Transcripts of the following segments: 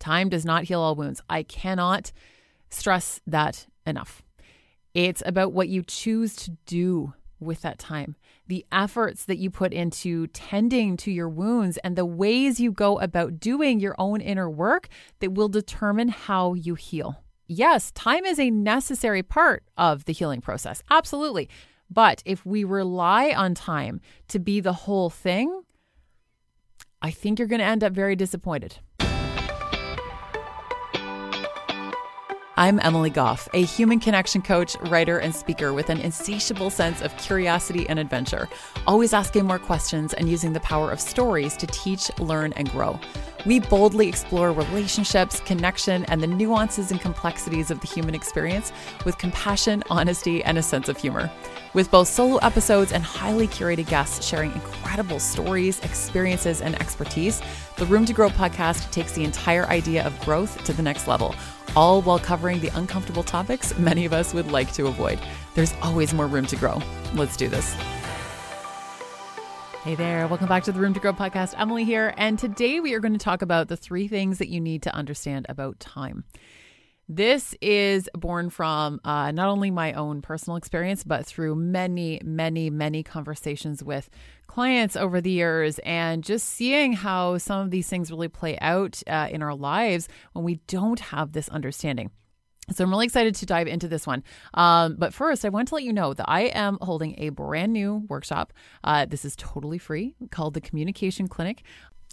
Time does not heal all wounds. I cannot stress that enough. It's about what you choose to do with that time, the efforts that you put into tending to your wounds, and the ways you go about doing your own inner work that will determine how you heal. Yes, time is a necessary part of the healing process. Absolutely. But if we rely on time to be the whole thing, I think you're going to end up very disappointed. I'm Emily Goff, a human connection coach, writer, and speaker with an insatiable sense of curiosity and adventure, always asking more questions and using the power of stories to teach, learn, and grow. We boldly explore relationships, connection, and the nuances and complexities of the human experience with compassion, honesty, and a sense of humor. With both solo episodes and highly curated guests sharing incredible stories, experiences, and expertise, the Room to Grow podcast takes the entire idea of growth to the next level all while covering the uncomfortable topics many of us would like to avoid. There's always more room to grow. Let's do this. Hey there, welcome back to the Room to Grow podcast. Emily here, and today we are going to talk about the three things that you need to understand about time. This is born from uh, not only my own personal experience, but through many, many, many conversations with clients over the years and just seeing how some of these things really play out uh, in our lives when we don't have this understanding. So I'm really excited to dive into this one. Um, but first, I want to let you know that I am holding a brand new workshop. Uh, this is totally free called the Communication Clinic.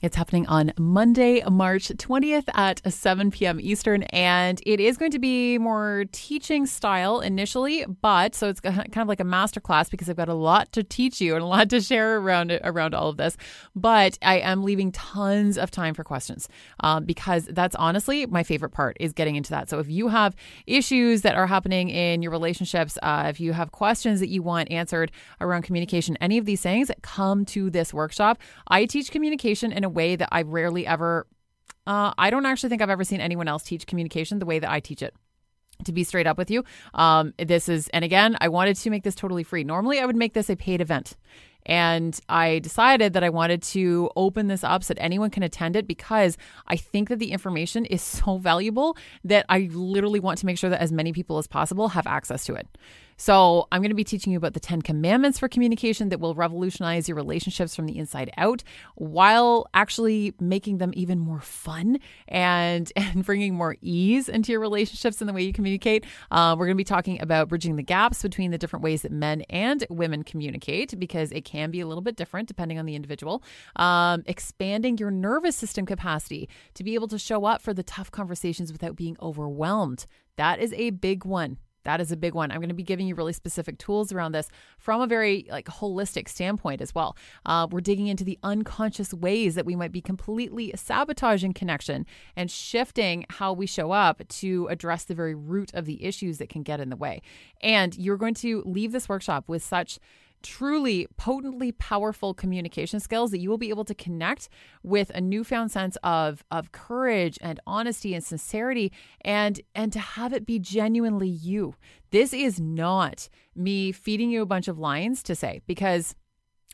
It's happening on Monday, March 20th at 7 p.m. Eastern, and it is going to be more teaching style initially, but so it's kind of like a master class because I've got a lot to teach you and a lot to share around around all of this. But I am leaving tons of time for questions um, because that's honestly my favorite part is getting into that. So if you have issues that are happening in your relationships, uh, if you have questions that you want answered around communication, any of these things, come to this workshop. I teach communication in a way that I rarely ever, uh, I don't actually think I've ever seen anyone else teach communication the way that I teach it to be straight up with you. Um, this is, and again, I wanted to make this totally free. Normally, I would make this a paid event. And I decided that I wanted to open this up so that anyone can attend it because I think that the information is so valuable that I literally want to make sure that as many people as possible have access to it. So, I'm going to be teaching you about the 10 commandments for communication that will revolutionize your relationships from the inside out while actually making them even more fun and, and bringing more ease into your relationships and the way you communicate. Uh, we're going to be talking about bridging the gaps between the different ways that men and women communicate because it can be a little bit different depending on the individual. Um, expanding your nervous system capacity to be able to show up for the tough conversations without being overwhelmed. That is a big one. That is a big one. I'm going to be giving you really specific tools around this from a very like holistic standpoint as well. Uh, we're digging into the unconscious ways that we might be completely sabotaging connection and shifting how we show up to address the very root of the issues that can get in the way. And you're going to leave this workshop with such truly potently powerful communication skills that you will be able to connect with a newfound sense of of courage and honesty and sincerity and and to have it be genuinely you. This is not me feeding you a bunch of lines to say because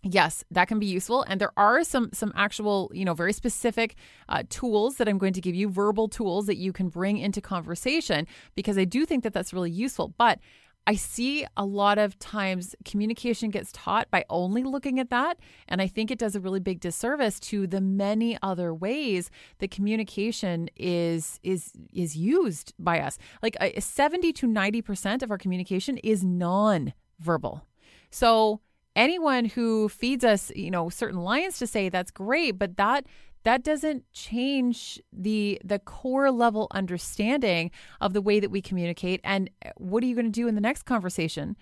yes that can be useful and there are some some actual you know very specific uh, tools that i'm going to give you verbal tools that you can bring into conversation because i do think that that's really useful but I see a lot of times communication gets taught by only looking at that. And I think it does a really big disservice to the many other ways that communication is is is used by us. Like uh, 70 to 90% of our communication is non-verbal. So anyone who feeds us, you know, certain lines to say that's great, but that that doesn't change the the core level understanding of the way that we communicate. And uh, what are you going to do in the next conversation?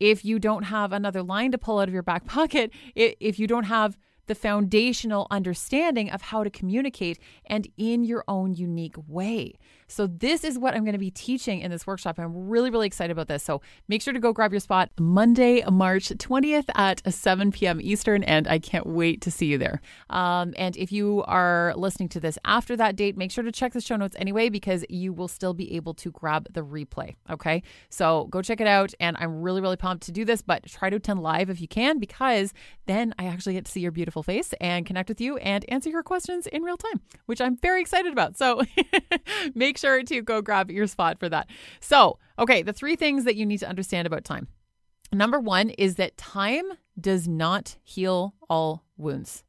If you don't have another line to pull out of your back pocket if you don't have the foundational understanding of how to communicate and in your own unique way. So, this is what I'm going to be teaching in this workshop. I'm really, really excited about this. So, make sure to go grab your spot Monday, March 20th at 7 p.m. Eastern, and I can't wait to see you there. Um, and if you are listening to this after that date, make sure to check the show notes anyway, because you will still be able to grab the replay. Okay. So, go check it out. And I'm really, really pumped to do this, but try to attend live if you can, because then I actually get to see your beautiful beautiful face and connect with you and answer your questions in real time, which I'm very excited about. So make sure to go grab your spot for that. So, okay, the three things that you need to understand about time. Number one is that time does not heal all wounds.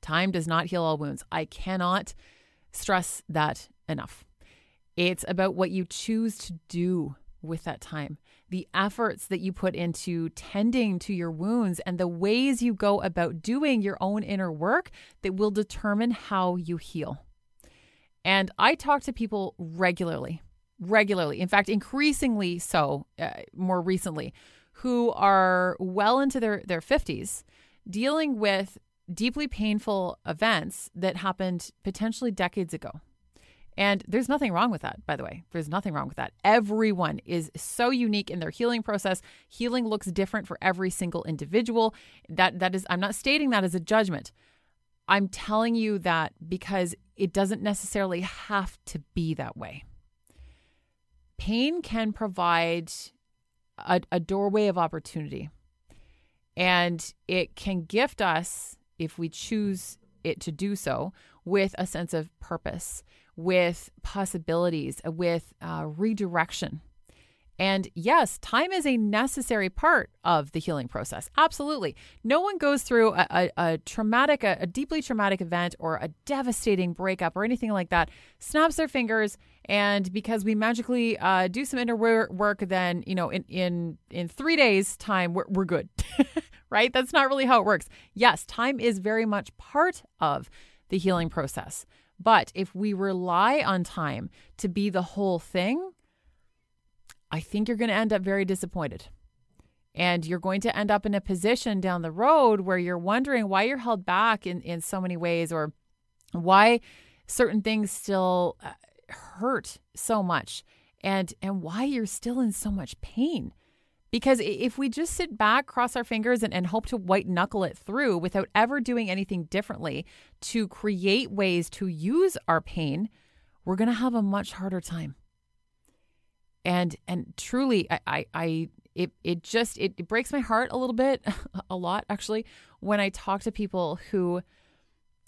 Time does not heal all wounds. I cannot stress that enough. It's about what you choose to do with that time, the efforts that you put into tending to your wounds, and the ways you go about doing your own inner work that will determine how you heal. And I talk to people regularly, regularly, in fact, increasingly so uh, more recently, who are well into their, their 50s dealing with deeply painful events that happened potentially decades ago. And there's nothing wrong with that, by the way. There's nothing wrong with that. Everyone is so unique in their healing process. Healing looks different for every single individual. That that is I'm not stating that as a judgment. I'm telling you that because it doesn't necessarily have to be that way. Pain can provide a, a doorway of opportunity. And it can gift us, if we choose it to do so, with a sense of purpose with possibilities, with uh, redirection. And yes, time is a necessary part of the healing process. Absolutely. No one goes through a, a, a traumatic, a, a, deeply traumatic event or a devastating breakup or anything like that, snaps their fingers, and because we magically uh, do some inner work, then, you know, in, in, in three days' time, we're, we're good, right? That's not really how it works. Yes, time is very much part of the healing process. But if we rely on time to be the whole thing, I think you're going to end up very disappointed. And you're going to end up in a position down the road where you're wondering why you're held back in, in so many ways or why certain things still uh, hurt so much and and why you're still in so much pain. Because if we just sit back, cross our fingers, and, and hope to white knuckle it through without ever doing anything differently to create ways to use our pain, we're going to have a much harder time. And and truly, I, I, I it it just it, it breaks my heart a little bit, a lot actually, when I talk to people who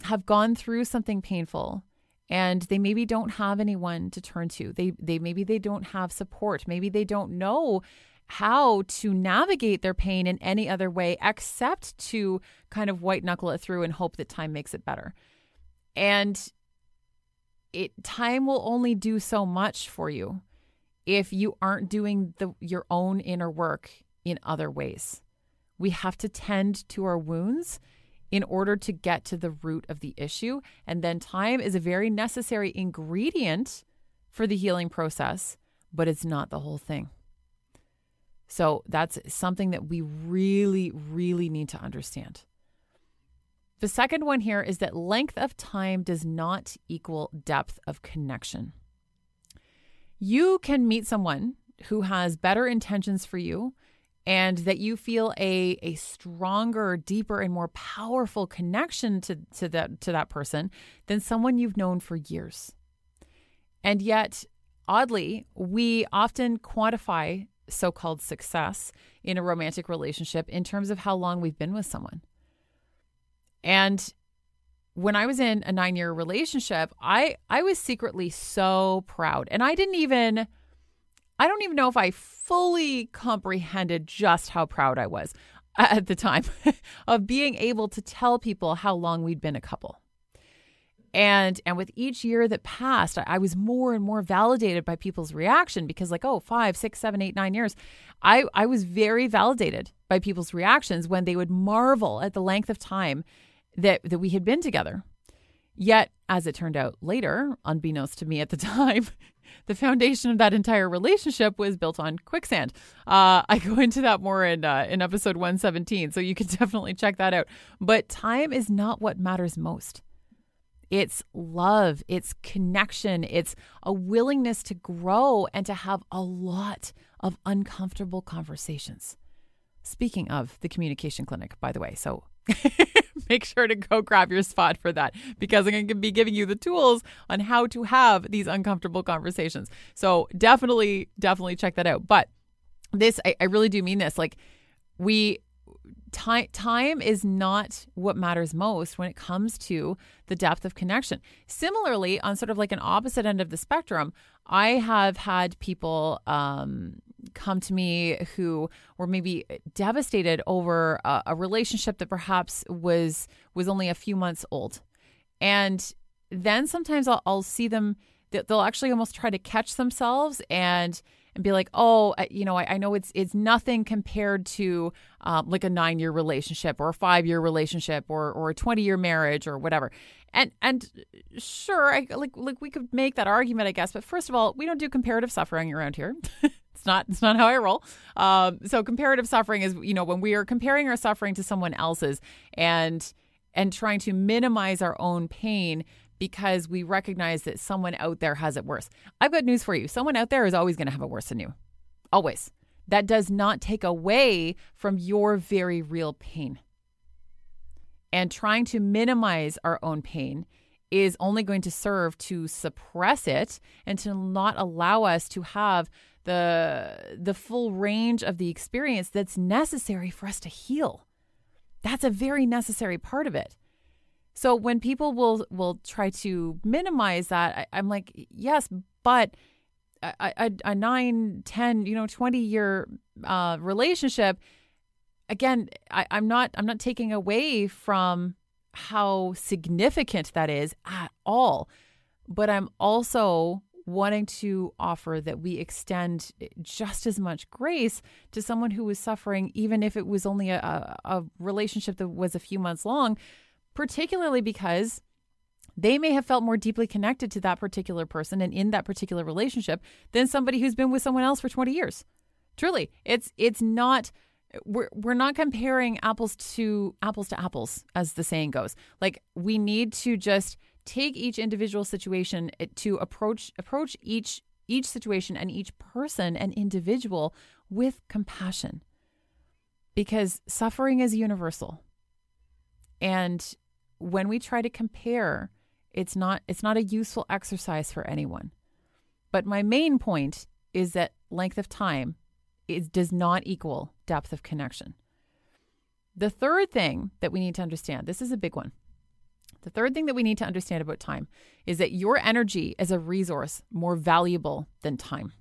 have gone through something painful and they maybe don't have anyone to turn to. They they maybe they don't have support. Maybe they don't know how to navigate their pain in any other way except to kind of white knuckle it through and hope that time makes it better. And it time will only do so much for you if you aren't doing the your own inner work in other ways. We have to tend to our wounds in order to get to the root of the issue. And then time is a very necessary ingredient for the healing process, but it's not the whole thing. So that's something that we really, really need to understand. The second one here is that length of time does not equal depth of connection. You can meet someone who has better intentions for you and that you feel a, a stronger, deeper, and more powerful connection to, to, that, to that person than someone you've known for years. And yet, oddly, we often quantify so called success in a romantic relationship in terms of how long we've been with someone. And when I was in a 9-year relationship, I I was secretly so proud. And I didn't even I don't even know if I fully comprehended just how proud I was at the time of being able to tell people how long we'd been a couple. And and with each year that passed, I, I, was more and more validated by people's reaction because like, oh, five, six, seven, eight, nine years. I, I was very validated by people's reactions when they would marvel at the length of time that, that we had been together. Yet, as it turned out later, unbeknownst to me at the time, the foundation of that entire relationship was built on quicksand. Uh, I go into that more in uh, in episode 117, so you can definitely check that out. But time is not what matters most. It's love, it's connection, it's a willingness to grow and to have a lot of uncomfortable conversations. Speaking of the communication clinic, by the way, so make sure to go grab your spot for that because I'm going to be giving you the tools on how to have these uncomfortable conversations. So definitely, definitely check that out. But this, I, I really do mean this. Like, we time time is not what matters most when it comes to the depth of connection. Similarly, on sort of like an opposite end of the spectrum, I have had people um, come to me who were maybe devastated over a, a relationship that perhaps was was only a few months old, and then sometimes I'll, I'll see them. They'll actually almost try to catch themselves and and be like, oh, you know, I, I know it's it's nothing compared to um, like a nine year relationship or a five year relationship or or a twenty year marriage or whatever. And and sure, I, like like we could make that argument, I guess. But first of all, we don't do comparative suffering around here. it's not it's not how I roll. Um, so comparative suffering is you know when we are comparing our suffering to someone else's and and trying to minimize our own pain because we recognize that someone out there has it worse. I've got news for you. Someone out there is always going to have it worse than you. Always. That does not take away from your very real pain. And trying to minimize our own pain is only going to serve to suppress it and to not allow us to have the the full range of the experience that's necessary for us to heal. That's a very necessary part of it. So when people will will try to minimize that, I, am like, yes, but a, a, a 9, 10, you know, 20 year uh, relationship, again, I, I'm not I'm not taking away from how significant that is at all. But I'm also wanting to offer that we extend just as much grace to someone who was suffering, even if it was only a, a relationship that was a few months long, particularly because they may have felt more deeply connected to that particular person and in that particular relationship than somebody who's been with someone else for 20 years. Truly, it's it's not we're we're not comparing apples to apples to apples as the saying goes. Like we need to just take each individual situation eh, to approach approach each each situation and each person and individual with compassion. Because suffering is universal. And when we try to compare, it's not it's not a useful exercise for anyone. But my main point is that length of time is, does not equal depth of connection. The third thing that we need to understand, this is a big one. The third thing that we need to understand about time is that your energy is a resource more valuable than time.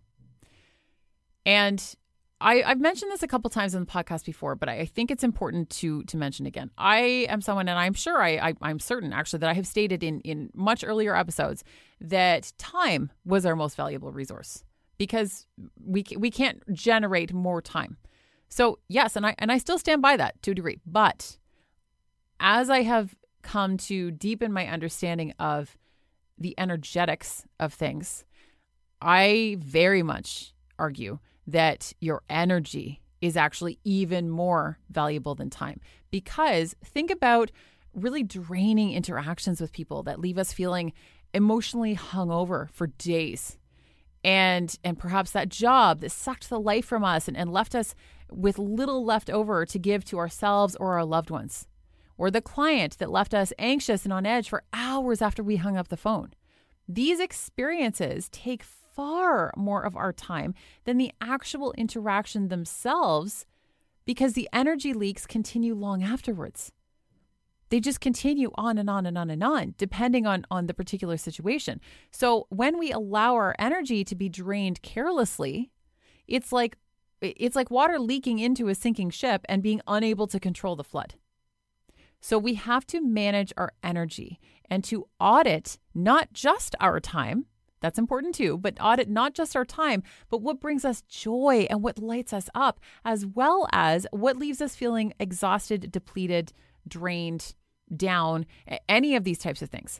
And I, have mentioned this a couple times in the podcast before, but I, think it's important to to mention again. I am someone, and I'm sure I, I am certain actually that I have stated in in much earlier episodes that time was our most valuable resource because we we can't generate more time. So yes, and I and I still stand by that to a degree. But as I have come to deepen my understanding of the energetics of things, I very much argue that your energy is actually even more valuable than time. Because think about really draining interactions with people that leave us feeling emotionally hungover for days. And and perhaps that job that sucked the life from us and, and left us with little left over to give to ourselves or our loved ones. Or the client that left us anxious and on edge for hours after we hung up the phone. These experiences take far more of our time than the actual interaction themselves because the energy leaks continue long afterwards. They just continue on and on and on and on, depending on, on the particular situation. So when we allow our energy to be drained carelessly, it's like it's like water leaking into a sinking ship and being unable to control the flood. So we have to manage our energy and to audit not just our time, that's important too, but audit not just our time, but what brings us joy and what lights us up, as well as what leaves us feeling exhausted, depleted, drained, down, any of these types of things.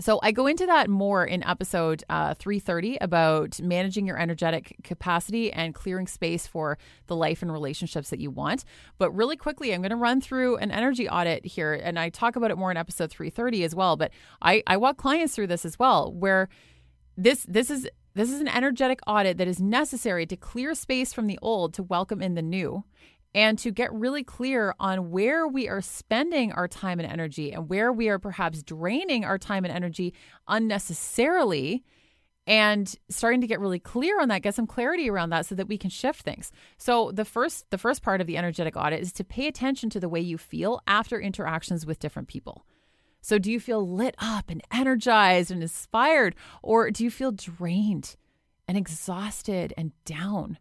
So I go into that more in episode uh, 330 about managing your energetic capacity and clearing space for the life and relationships that you want. But really quickly, I'm going to run through an energy audit here, and I talk about it more in episode 330 as well. But I, I walk clients through this as well, where this this is this is an energetic audit that is necessary to clear space from the old to welcome in the new and to get really clear on where we are spending our time and energy and where we are perhaps draining our time and energy unnecessarily and starting to get really clear on that get some clarity around that so that we can shift things. So the first the first part of the energetic audit is to pay attention to the way you feel after interactions with different people. So do you feel lit up and energized and inspired or do you feel drained and exhausted and down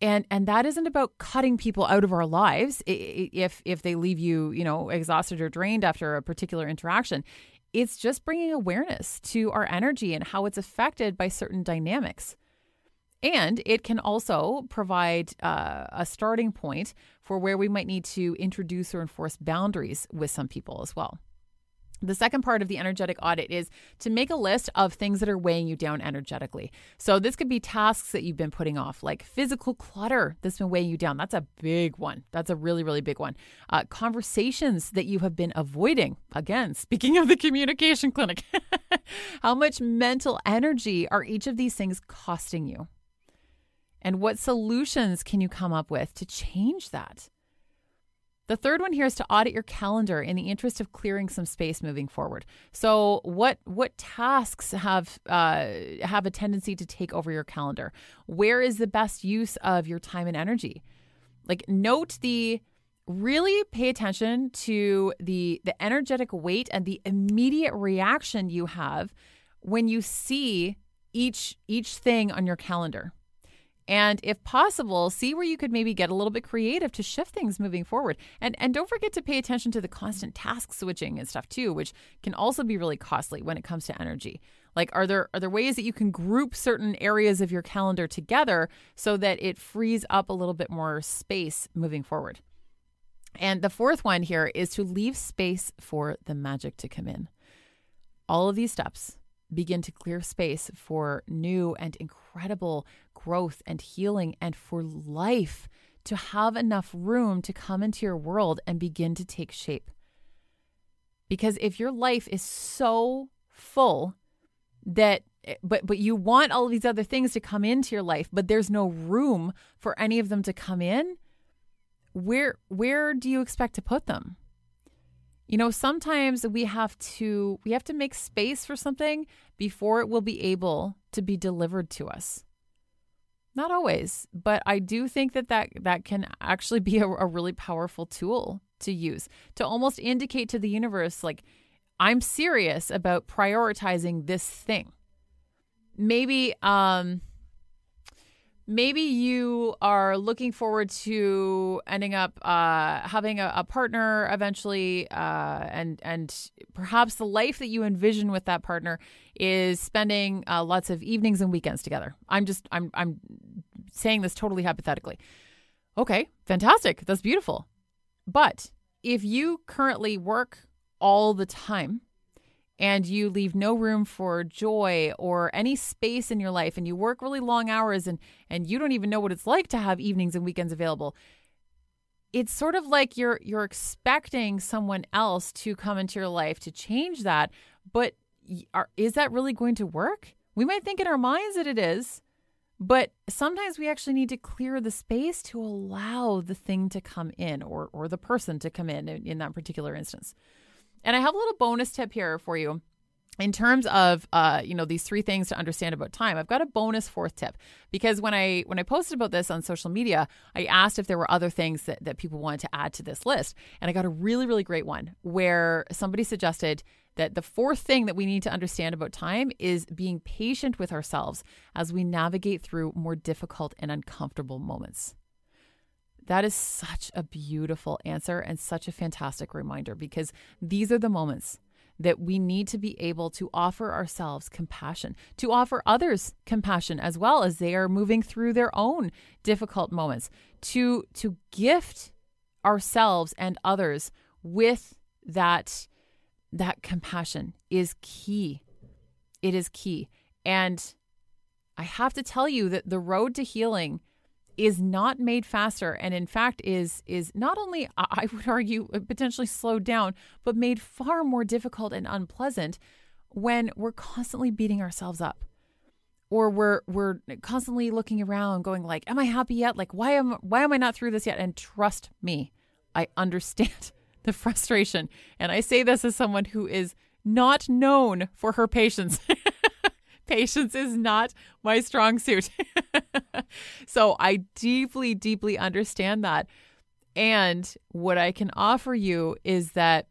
and and that isn't about cutting people out of our lives if if they leave you you know exhausted or drained after a particular interaction it's just bringing awareness to our energy and how it's affected by certain dynamics. And it can also provide uh, a starting point for where we might need to introduce or enforce boundaries with some people as well. The second part of the energetic audit is to make a list of things that are weighing you down energetically. So, this could be tasks that you've been putting off, like physical clutter that's been weighing you down. That's a big one. That's a really, really big one. Uh, conversations that you have been avoiding. Again, speaking of the communication clinic, how much mental energy are each of these things costing you? And what solutions can you come up with to change that? The third one here is to audit your calendar in the interest of clearing some space moving forward. So, what what tasks have uh, have a tendency to take over your calendar? Where is the best use of your time and energy? Like, note the really pay attention to the the energetic weight and the immediate reaction you have when you see each each thing on your calendar. And if possible, see where you could maybe get a little bit creative to shift things moving forward. And and don't forget to pay attention to the constant task switching and stuff too, which can also be really costly when it comes to energy. Like are there are there ways that you can group certain areas of your calendar together so that it frees up a little bit more space moving forward? And the fourth one here is to leave space for the magic to come in. All of these steps begin to clear space for new and incredible growth and healing and for life to have enough room to come into your world and begin to take shape. Because if your life is so full that but but you want all these other things to come into your life but there's no room for any of them to come in where where do you expect to put them you know, sometimes we have to we have to make space for something before it will be able to be delivered to us. Not always, but I do think that that, that can actually be a, a really powerful tool to use to almost indicate to the universe like I'm serious about prioritizing this thing. Maybe um maybe you are looking forward to ending up uh, having a, a, partner eventually, uh, and and perhaps the life that you envision with that partner is spending uh, lots of evenings and weekends together. I'm just I'm I'm saying this totally hypothetically. Okay, fantastic. That's beautiful. But if you currently work all the time and you leave no room for joy or any space in your life and you work really long hours and and you don't even know what it's like to have evenings and weekends available it's sort of like you're you're expecting someone else to come into your life to change that. But are, is that really going to work? We might think in our minds that it is but sometimes we actually need to clear the space to allow the thing to come in or or the person to come in in, in that particular instance and I have a little bonus tip here for you. In terms of uh, you know these three things to understand about time i've got a bonus fourth tip. Because when i when i posted about this on social media i asked if there were other things that, that people wanted to add to this list. And i got a really really great one where somebody suggested that the fourth thing that we need to understand about time is being patient with ourselves as we navigate through more difficult and uncomfortable moments that is such a beautiful answer and such a fantastic reminder because these are the moments that we need to be able to offer ourselves compassion, to offer others compassion as well as they are moving through their own difficult moments, to to gift ourselves and others with that that compassion is key. It is key. And I have to tell you that the road to healing is not made faster and in fact is is not only I would argue uh, potentially slowed down but made far more difficult and unpleasant when we're constantly beating ourselves up or we're we're constantly looking around going like am I happy yet? Like why am why am I not through this yet? And trust me I understand the frustration. And I say this as someone who is not known for her patience Patience is not my strong suit. so I deeply, deeply understand that. And what I can offer you is that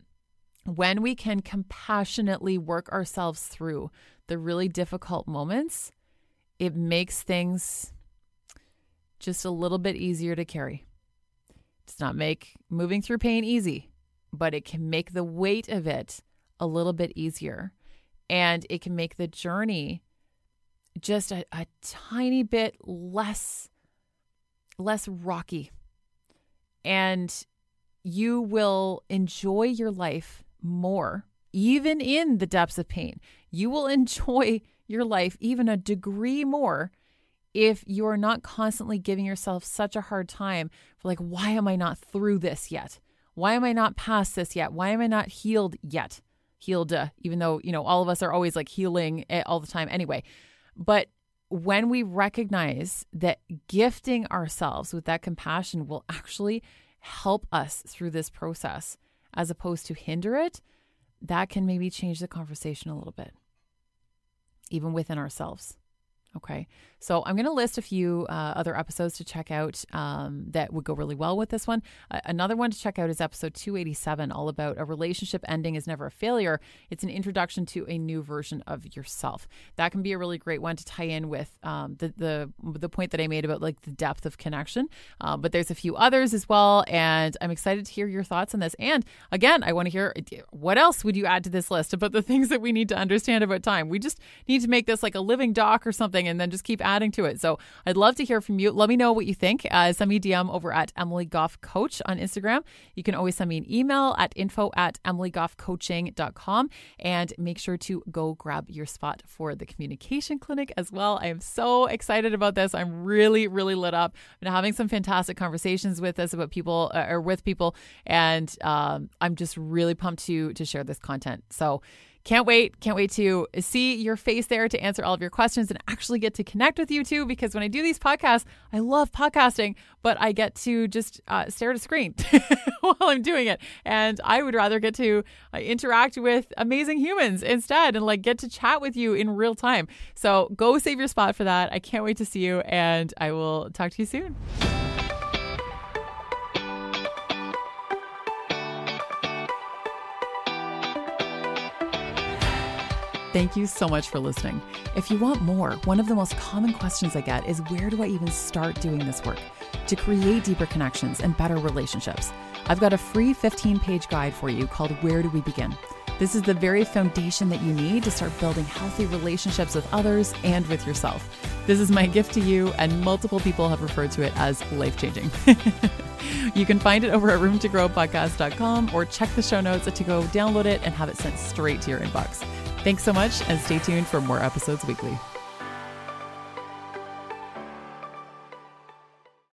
when we can compassionately work ourselves through the really difficult moments, it makes things just a little bit easier to carry. It does not make moving through pain easy, but it can make the weight of it a little bit easier. And it can make the journey just a, a tiny bit less less rocky. And you will enjoy your life more, even in the depths of pain. You will enjoy your life even a degree more if you are not constantly giving yourself such a hard time for, like, why am I not through this yet? Why am I not past this yet? Why am I not healed yet? Healed, uh, even though, you know, all of us are always like healing all the time anyway. But when we recognize that gifting ourselves with that compassion will actually help us through this process as opposed to hinder it, that can maybe change the conversation a little bit, even within ourselves. Okay. So I'm going to list a few uh, other episodes to check out um, that would go really well with this one. Uh, another one to check out is episode 287, all about a relationship ending is never a failure. It's an introduction to a new version of yourself. That can be a really great one to tie in with um, the, the the point that I made about like the depth of connection. Uh, but there's a few others as well, and I'm excited to hear your thoughts on this. And again, I want to hear what else would you add to this list about the things that we need to understand about time. We just need to make this like a living doc or something, and then just keep adding to it. So I'd love to hear from you. Let me know what you think. Uh, send me a DM over at Emily Goff Coach on Instagram. You can always send me an email at info at emilygoffcoaching.com and make sure to go grab your spot for the communication clinic as well. I am so excited about this. I'm really, really lit up. I've having some fantastic conversations with us about people uh, or with people, and um, I'm just really pumped to to share this content. So can't wait. Can't wait to see your face there to answer all of your questions and actually get to connect with you too. Because when I do these podcasts, I love podcasting, but I get to just uh, stare at a screen while I'm doing it. And I would rather get to uh, interact with amazing humans instead and like get to chat with you in real time. So go save your spot for that. I can't wait to see you. And I will talk to you soon. Thank you so much for listening. If you want more, one of the most common questions I get is where do I even start doing this work to create deeper connections and better relationships? I've got a free 15 page guide for you called Where Do We Begin? This is the very foundation that you need to start building healthy relationships with others and with yourself. This is my gift to you, and multiple people have referred to it as life changing. you can find it over at roomtogrowpodcast.com or check the show notes to go download it and have it sent straight to your inbox. Thanks so much and stay tuned for more episodes weekly.